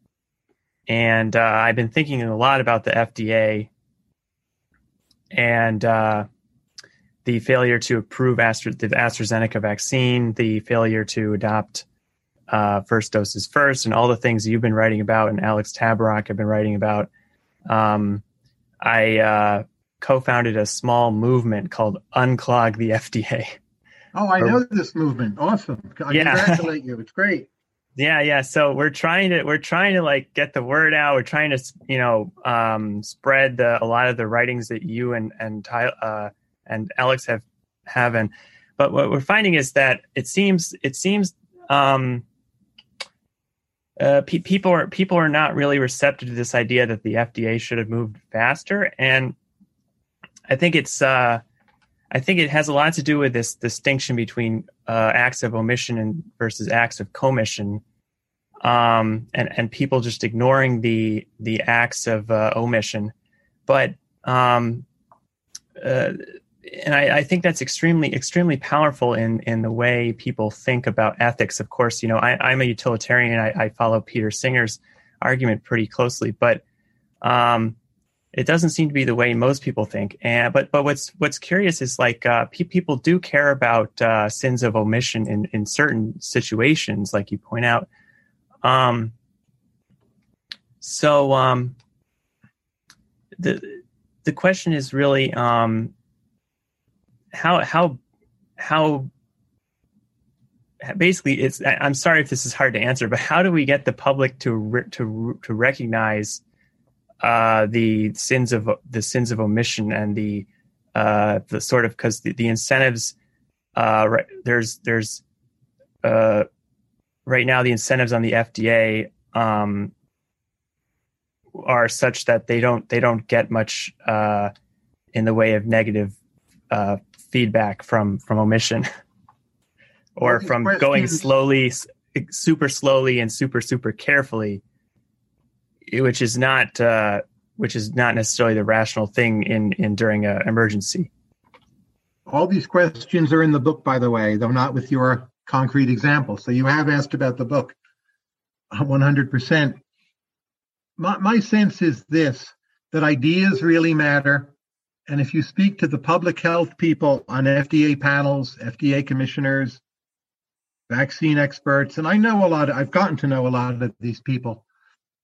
and uh, I've been thinking a lot about the FDA and uh, the failure to approve Astra- the AstraZeneca vaccine, the failure to adopt uh, first doses first, and all the things you've been writing about, and Alex Tabarrok have been writing about. Um, I uh, co-founded a small movement called Unclog the FDA. Oh, I know this movement. Awesome! I yeah. congratulate you. It's great. Yeah, yeah. So we're trying to we're trying to like get the word out. We're trying to you know um, spread the, a lot of the writings that you and and Ty, uh, and Alex have have. And but what we're finding is that it seems it seems um, uh, pe- people are people are not really receptive to this idea that the FDA should have moved faster. And I think it's uh, I think it has a lot to do with this distinction between uh, acts of omission and versus acts of commission um, and and people just ignoring the the acts of uh, omission. But um, uh, and I, I, think that's extremely extremely powerful in in the way people think about ethics. Of course, you know I, am a utilitarian. I, I, follow Peter Singer's argument pretty closely, but um, it doesn't seem to be the way most people think. And but but what's what's curious is like uh, pe- people do care about uh, sins of omission in in certain situations, like you point out. Um, so um, the the question is really um, how how how basically it's i'm sorry if this is hard to answer but how do we get the public to to to recognize uh, the sins of the sins of omission and the uh, the sort of because the, the incentives uh, right, there's there's uh, right now the incentives on the FDA um, are such that they don't they don't get much uh, in the way of negative uh, feedback from from omission. [LAUGHS] Or from going slowly super slowly and super super carefully which is not uh, which is not necessarily the rational thing in in during an emergency. All these questions are in the book by the way though not with your concrete example. So you have asked about the book 100% my, my sense is this that ideas really matter and if you speak to the public health people on FDA panels, FDA commissioners, vaccine experts, and I know a lot, of, I've gotten to know a lot of these people,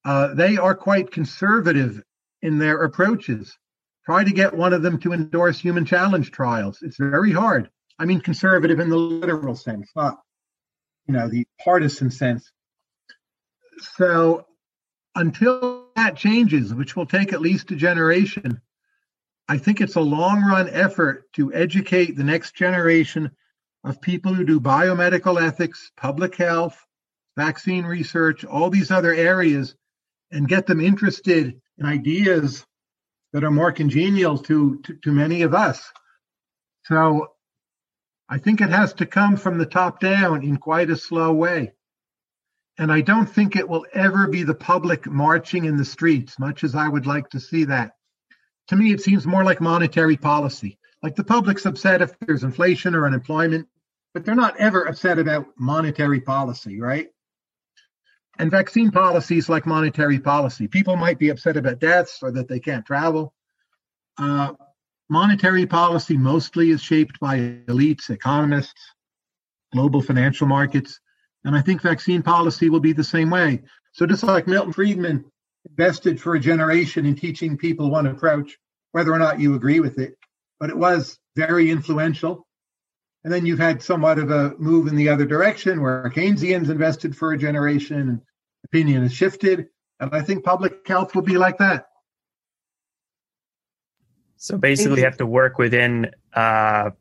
uh, they are quite conservative in their approaches. Try to get one of them to endorse human challenge trials. It's very hard. I mean, conservative in the literal sense, not, you know, the partisan sense. So until that changes, which will take at least a generation, I think it's a long run effort to educate the next generation of people who do biomedical ethics, public health, vaccine research, all these other areas, and get them interested in ideas that are more congenial to, to, to many of us. So I think it has to come from the top down in quite a slow way. And I don't think it will ever be the public marching in the streets, much as I would like to see that to me, it seems more like monetary policy. Like the public's upset if there's inflation or unemployment, but they're not ever upset about monetary policy, right? And vaccine policy is like monetary policy. People might be upset about deaths or that they can't travel. Uh, monetary policy mostly is shaped by elites, economists, global financial markets. And I think vaccine policy will be the same way. So just like Milton Friedman invested for a generation in teaching people one approach, whether or not you agree with it. But it was very influential. And then you've had somewhat of a move in the other direction where Keynesians invested for a generation and opinion has shifted. And I think public health will be like that. So basically, you have to work within uh,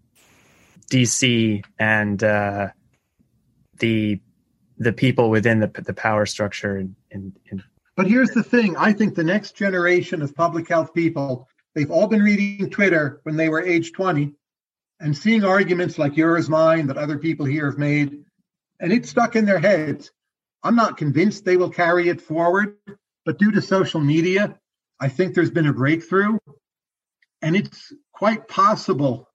DC and uh, the the people within the the power structure in, in, but here's the thing I think the next generation of public health people, they've all been reading Twitter when they were age 20 and seeing arguments like yours, mine, that other people here have made, and it's stuck in their heads. I'm not convinced they will carry it forward, but due to social media, I think there's been a breakthrough. And it's quite possible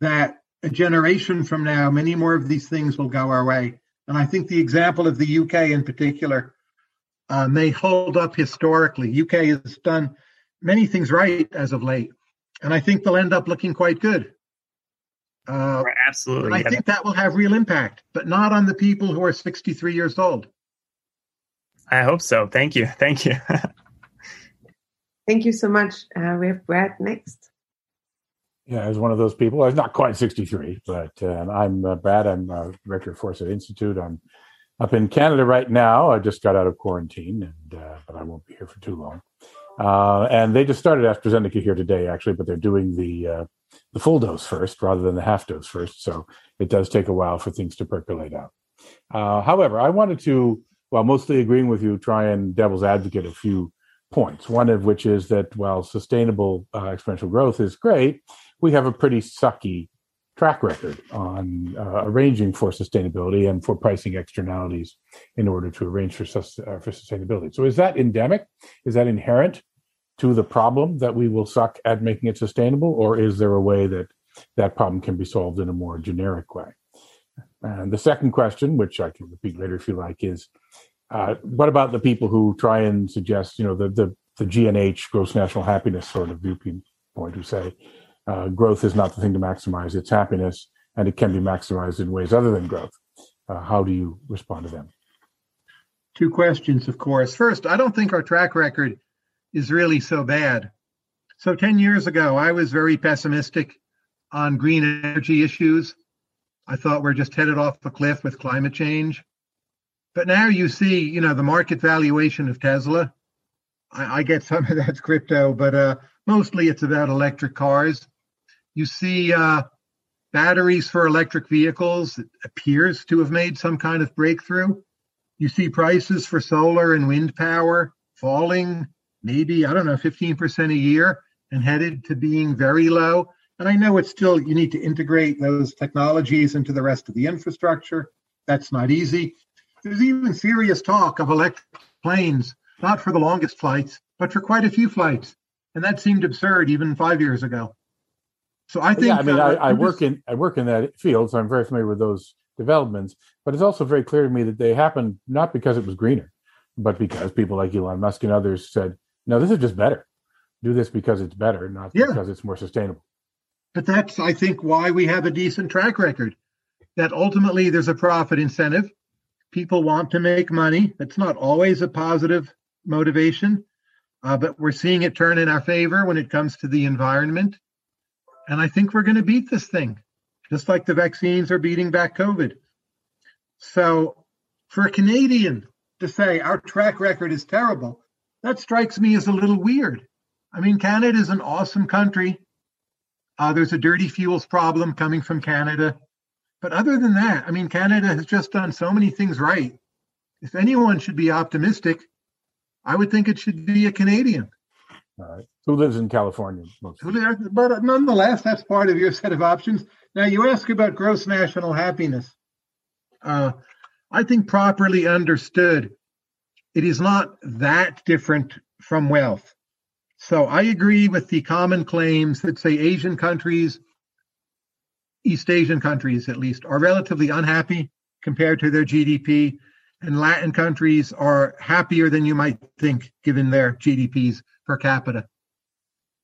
that a generation from now, many more of these things will go our way. And I think the example of the UK in particular uh, may hold up historically. UK has done many things right as of late, and I think they'll end up looking quite good. Uh, Absolutely. I think that will have real impact, but not on the people who are 63 years old. I hope so. Thank you. Thank you. [LAUGHS] Thank you so much. Uh, we have Brad next. Yeah, as one of those people, I'm not quite 63, but uh, I'm uh, Brad. I'm uh, director of Foresight Institute. I'm up in Canada right now. I just got out of quarantine, and uh, but I won't be here for too long. Uh, and they just started AstraZeneca here today, actually, but they're doing the uh, the full dose first rather than the half dose first. So it does take a while for things to percolate out. Uh, however, I wanted to, while mostly agreeing with you, try and devil's advocate a few points. One of which is that while sustainable uh, exponential growth is great, we have a pretty sucky track record on uh, arranging for sustainability and for pricing externalities in order to arrange for, sus- uh, for sustainability. So, is that endemic? Is that inherent to the problem that we will suck at making it sustainable, or is there a way that that problem can be solved in a more generic way? And the second question, which I can repeat later if you like, is uh, what about the people who try and suggest, you know, the the the GNH, gross national happiness sort of viewpoint, who say uh, growth is not the thing to maximize its happiness, and it can be maximized in ways other than growth. Uh, how do you respond to them? Two questions, of course. First, I don't think our track record is really so bad. So, 10 years ago, I was very pessimistic on green energy issues. I thought we're just headed off a cliff with climate change. But now you see, you know, the market valuation of Tesla I, I get some of that's [LAUGHS] crypto, but uh, mostly it's about electric cars. You see uh, batteries for electric vehicles it appears to have made some kind of breakthrough. You see prices for solar and wind power falling, maybe, I don't know, 15% a year and headed to being very low. And I know it's still, you need to integrate those technologies into the rest of the infrastructure. That's not easy. There's even serious talk of electric planes, not for the longest flights, but for quite a few flights. And that seemed absurd even five years ago. So I think. Yeah, I mean, uh, I, I work in I work in that field, so I'm very familiar with those developments. But it's also very clear to me that they happened not because it was greener, but because people like Elon Musk and others said, "No, this is just better. Do this because it's better, not Yeah. because it's more sustainable." But that's, I think, why we have a decent track record. That ultimately there's a profit incentive. People want to make money. That's not always a positive motivation, uh, but we're seeing it turn in our favor when it comes to the environment. And I think we're going to beat this thing, just like the vaccines are beating back COVID. So for a Canadian to say our track record is terrible, that strikes me as a little weird. I mean, Canada is an awesome country. Uh, there's a dirty fuels problem coming from Canada. But other than that, I mean, Canada has just done so many things right. If anyone should be optimistic, I would think it should be a Canadian. All right. Who lives in California? But nonetheless, that's part of your set of options. Now, you ask about gross national happiness. Uh, I think properly understood, it is not that different from wealth. So I agree with the common claims that say Asian countries, East Asian countries at least, are relatively unhappy compared to their GDP, and Latin countries are happier than you might think given their GDPs per capita.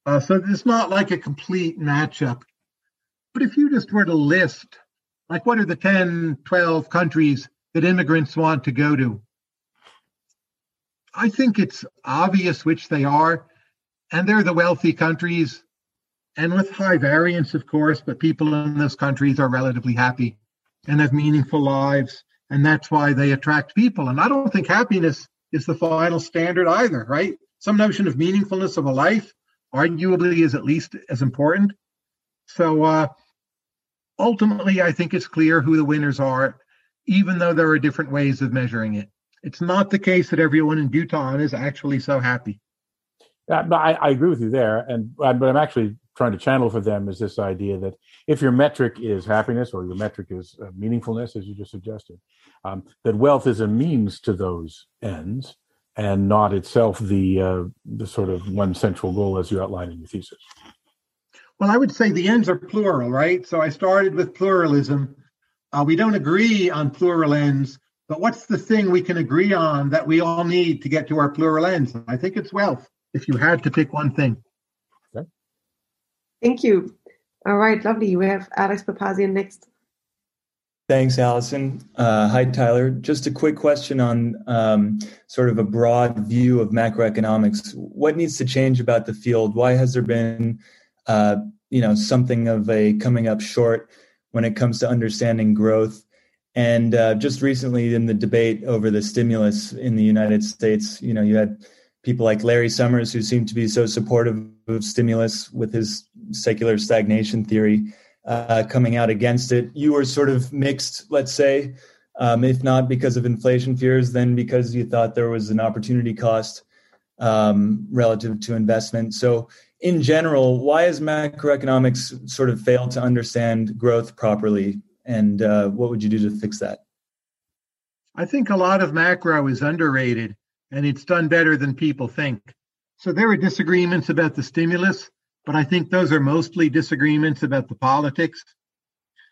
Uh, so it's not like a complete matchup. But if you just were to list, like, what are the 10, 12 countries that immigrants want to go to? I think it's obvious which they are. And they're the wealthy countries, and with high variance, of course, but people in those countries are relatively happy and have meaningful lives. And that's why they attract people. And I don't think happiness is the final standard either, right? Some notion of meaningfulness of a life arguably is at least as important. So uh, ultimately, I think it's clear who the winners are, even though there are different ways of measuring it. It's not the case that everyone in Bhutan is actually so happy. I, I agree with you there, and but I'm actually trying to channel for them is this idea that if your metric is happiness or your metric is uh, meaningfulness, as you just suggested, um, that wealth is a means to those ends and not itself the uh, the sort of one central goal as you outline in your thesis. Well, I would say the ends are plural, right? So I started with pluralism. Uh, we don't agree on plural ends, but what's the thing we can agree on that we all need to get to our plural ends? I think it's wealth. If you had to pick one thing. Thank you. All right, lovely. We have Alex Papazian next. Thanks, Allison. Uh, hi, Tyler. Just a quick question on um, sort of a broad view of macroeconomics. What needs to change about the field? Why has there been, uh, you know, something of a coming up short when it comes to understanding growth? And uh, just recently, in the debate over the stimulus in the United States, you know, you had people like Larry Summers who seemed to be so supportive of stimulus with his secular stagnation theory uh, coming out against it. You were sort of mixed, let's say, um, if not because of inflation fears, then because you thought there was an opportunity cost um, relative to investment. So, in general, why has macroeconomics sort of failed to understand growth properly? And uh, what would you do to fix that? I think a lot of macro is underrated and it's done better than people think. So there are disagreements about the stimulus, but I think those are mostly disagreements about the politics.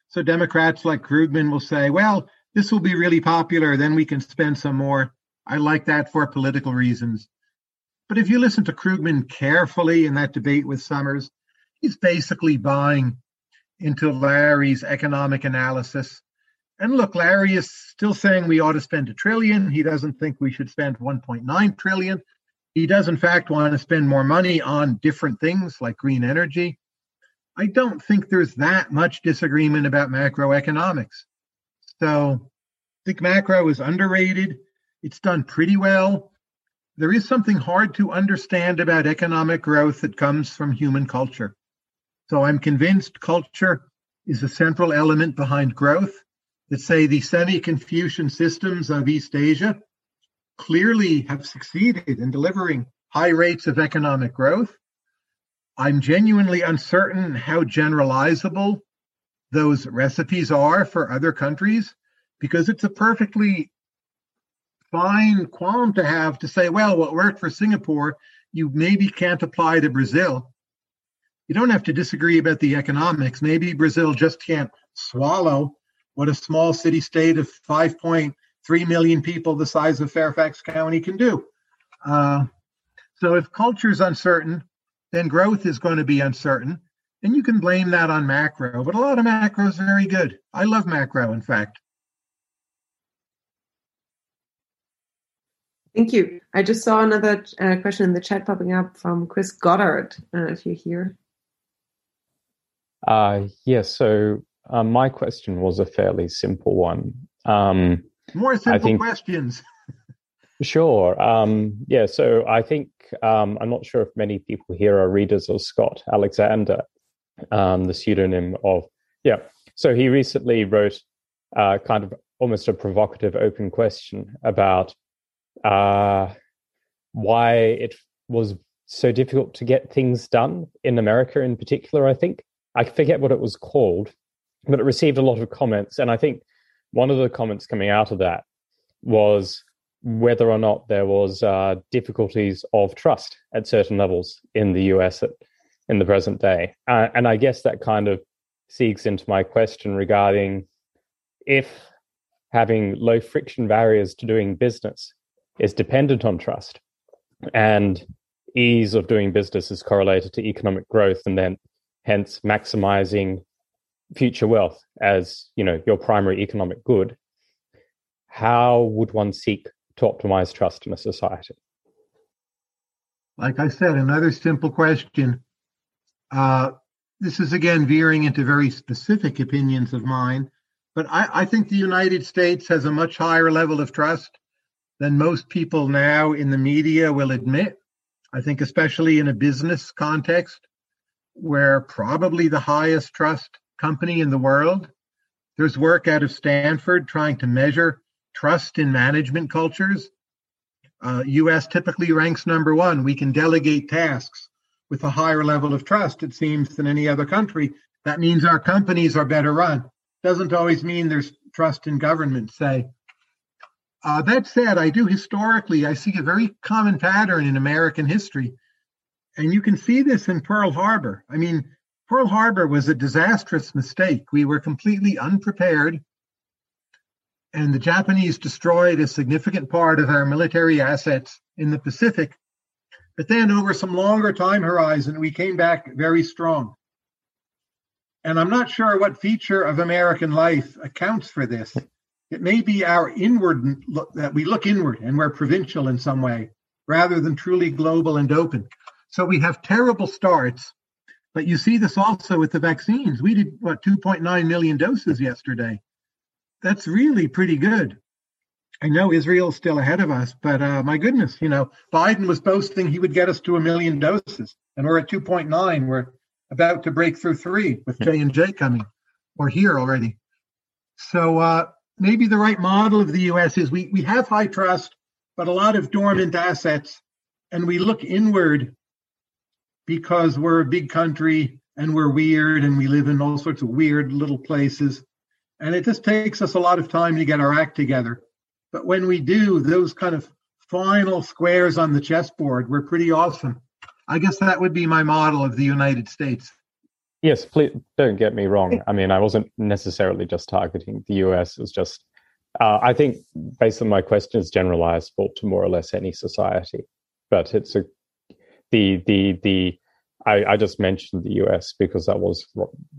So Democrats like Krugman will say, well, this will be really popular, then we can spend some more. I like that for political reasons. But if you listen to Krugman carefully in that debate with Summers, he's basically buying into Larry's economic analysis. And look, Larry is still saying we ought to spend a trillion. He doesn't think we should spend 1.9 trillion. He does, in fact, want to spend more money on different things like green energy. I don't think there's that much disagreement about macroeconomics. So I think macro is underrated. It's done pretty well. there is something hard to understand about economic growth that comes from human culture. So I'm convinced culture is a central element behind growth. That say the semi-Confucian systems of East Asia clearly have succeeded in delivering high rates of economic growth. I'm genuinely uncertain how generalizable those recipes are for other countries because it's a perfectly fine qualm to have to say, well, what worked for Singapore, you maybe can't apply to Brazil. You don't have to disagree about the economics. Maybe Brazil just can't swallow what a small city state of 5.3 million people the size of Fairfax County can do. Uh, so if culture is uncertain, then growth is going to be uncertain. And you can blame that on macro, but a lot of macro is very good. I love macro, in fact. Thank you. I just saw another uh, question in the chat popping up from Chris Goddard, uh, if you're here. Uh, yes, yeah, so uh, my question was a fairly simple one. Um, More simple think, questions. [LAUGHS] sure. Um, yeah, so I think um, I'm not sure if many people here are readers of Scott Alexander, um, the pseudonym of, yeah. So he recently wrote uh, kind of almost a provocative open question about uh, why it was so difficult to get things done in America in particular, I think. I forget what it was called, but it received a lot of comments. And I think one of the comments coming out of that was whether or not there was uh, difficulties of trust at certain levels in the US at, in the present day. Uh, and I guess that kind of segues into my question regarding if having low friction barriers to doing business is dependent on trust and ease of doing business is correlated to economic growth and then hence maximizing future wealth as you know your primary economic good how would one seek to optimize trust in a society like i said another simple question uh, this is again veering into very specific opinions of mine but I, I think the united states has a much higher level of trust than most people now in the media will admit. I think, especially in a business context, where probably the highest trust company in the world. There's work out of Stanford trying to measure trust in management cultures. Uh, US typically ranks number one. We can delegate tasks with a higher level of trust, it seems, than any other country. That means our companies are better run. Doesn't always mean there's trust in government, say. Uh, that said, I do historically, I see a very common pattern in American history. And you can see this in Pearl Harbor. I mean, Pearl Harbor was a disastrous mistake. We were completely unprepared. And the Japanese destroyed a significant part of our military assets in the Pacific. But then, over some longer time horizon, we came back very strong. And I'm not sure what feature of American life accounts for this. It may be our inward look, that we look inward and we're provincial in some way rather than truly global and open. So we have terrible starts, but you see this also with the vaccines. We did what 2.9 million doses yesterday. That's really pretty good. I know Israel's still ahead of us, but uh, my goodness, you know, Biden was boasting he would get us to a million doses, and we're at 2.9. We're about to break through three with J and J coming, or here already. So uh, maybe the right model of the US is we, we have high trust, but a lot of dormant assets, and we look inward because we're a big country and we're weird and we live in all sorts of weird little places. And it just takes us a lot of time to get our act together. But when we do, those kind of final squares on the chessboard, we're pretty awesome. I guess that would be my model of the United States. Yes, please don't get me wrong. I mean, I wasn't necessarily just targeting the US. It's just, uh, I think, based on my question, it's generalizable to more or less any society. But it's a the the the I, I just mentioned the US because that was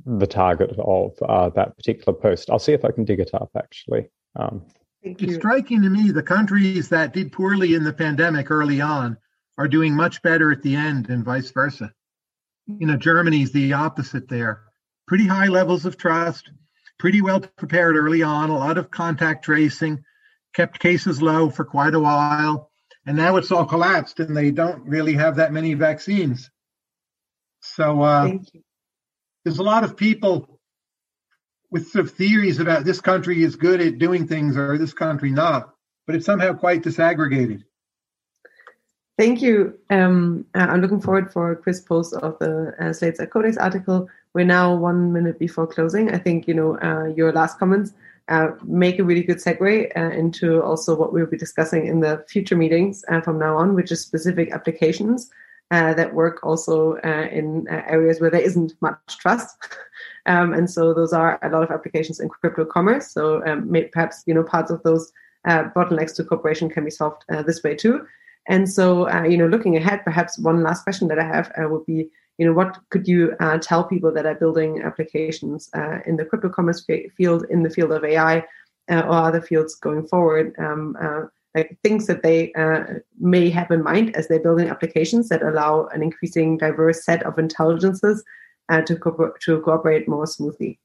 the target of uh, that particular post. I'll see if I can dig it up actually. Um, it's striking to me the countries that did poorly in the pandemic early on are doing much better at the end, and vice versa you know, Germany's the opposite there. Pretty high levels of trust, pretty well prepared early on, a lot of contact tracing, kept cases low for quite a while. and now it's all collapsed, and they don't really have that many vaccines. So uh, there's a lot of people with sort of theories about this country is good at doing things or this country not, but it's somehow quite disaggregated. Thank you. Um, uh, I'm looking forward for Chris' post of the uh, Slate's Codex article. We're now one minute before closing. I think you know uh, your last comments uh, make a really good segue uh, into also what we'll be discussing in the future meetings uh, from now on, which is specific applications that work also in areas where there isn't much trust. [LAUGHS] um, and so those are a lot of applications in crypto commerce. So um, perhaps you know parts of those bottlenecks to cooperation can be solved this way too. And so, uh, you know, looking ahead, perhaps one last question that I have uh, would be, you know, what could you uh, tell people that are building applications uh, in the crypto commerce field, in the field of AI, uh, or other fields going forward? Um, uh, like things that they uh, may have in mind as they're building applications that allow an increasing diverse set of intelligences uh, to, co- to cooperate more smoothly.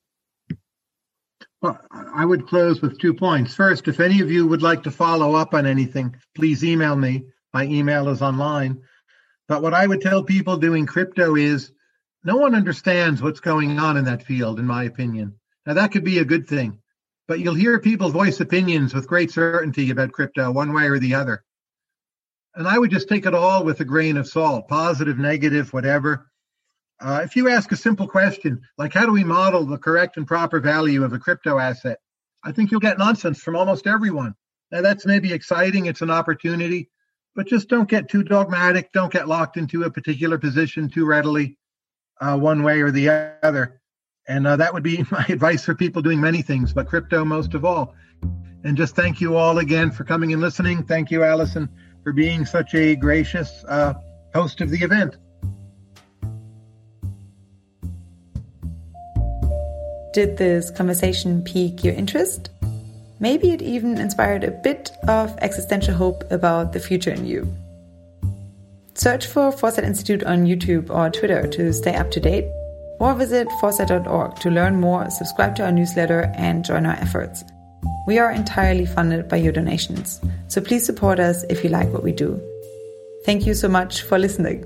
Well, I would close with two points. First, if any of you would like to follow up on anything, please email me. My email is online. But what I would tell people doing crypto is no one understands what's going on in that field, in my opinion. Now, that could be a good thing, but you'll hear people voice opinions with great certainty about crypto, one way or the other. And I would just take it all with a grain of salt, positive, negative, whatever. Uh, if you ask a simple question, like how do we model the correct and proper value of a crypto asset, I think you'll get nonsense from almost everyone. Now, that's maybe exciting, it's an opportunity, but just don't get too dogmatic. Don't get locked into a particular position too readily, uh, one way or the other. And uh, that would be [LAUGHS] my advice for people doing many things, but crypto most of all. And just thank you all again for coming and listening. Thank you, Allison, for being such a gracious uh, host of the event. Did this conversation pique your interest? Maybe it even inspired a bit of existential hope about the future in you. Search for Foresight Institute on YouTube or Twitter to stay up to date, or visit foresight.org to learn more, subscribe to our newsletter, and join our efforts. We are entirely funded by your donations, so please support us if you like what we do. Thank you so much for listening.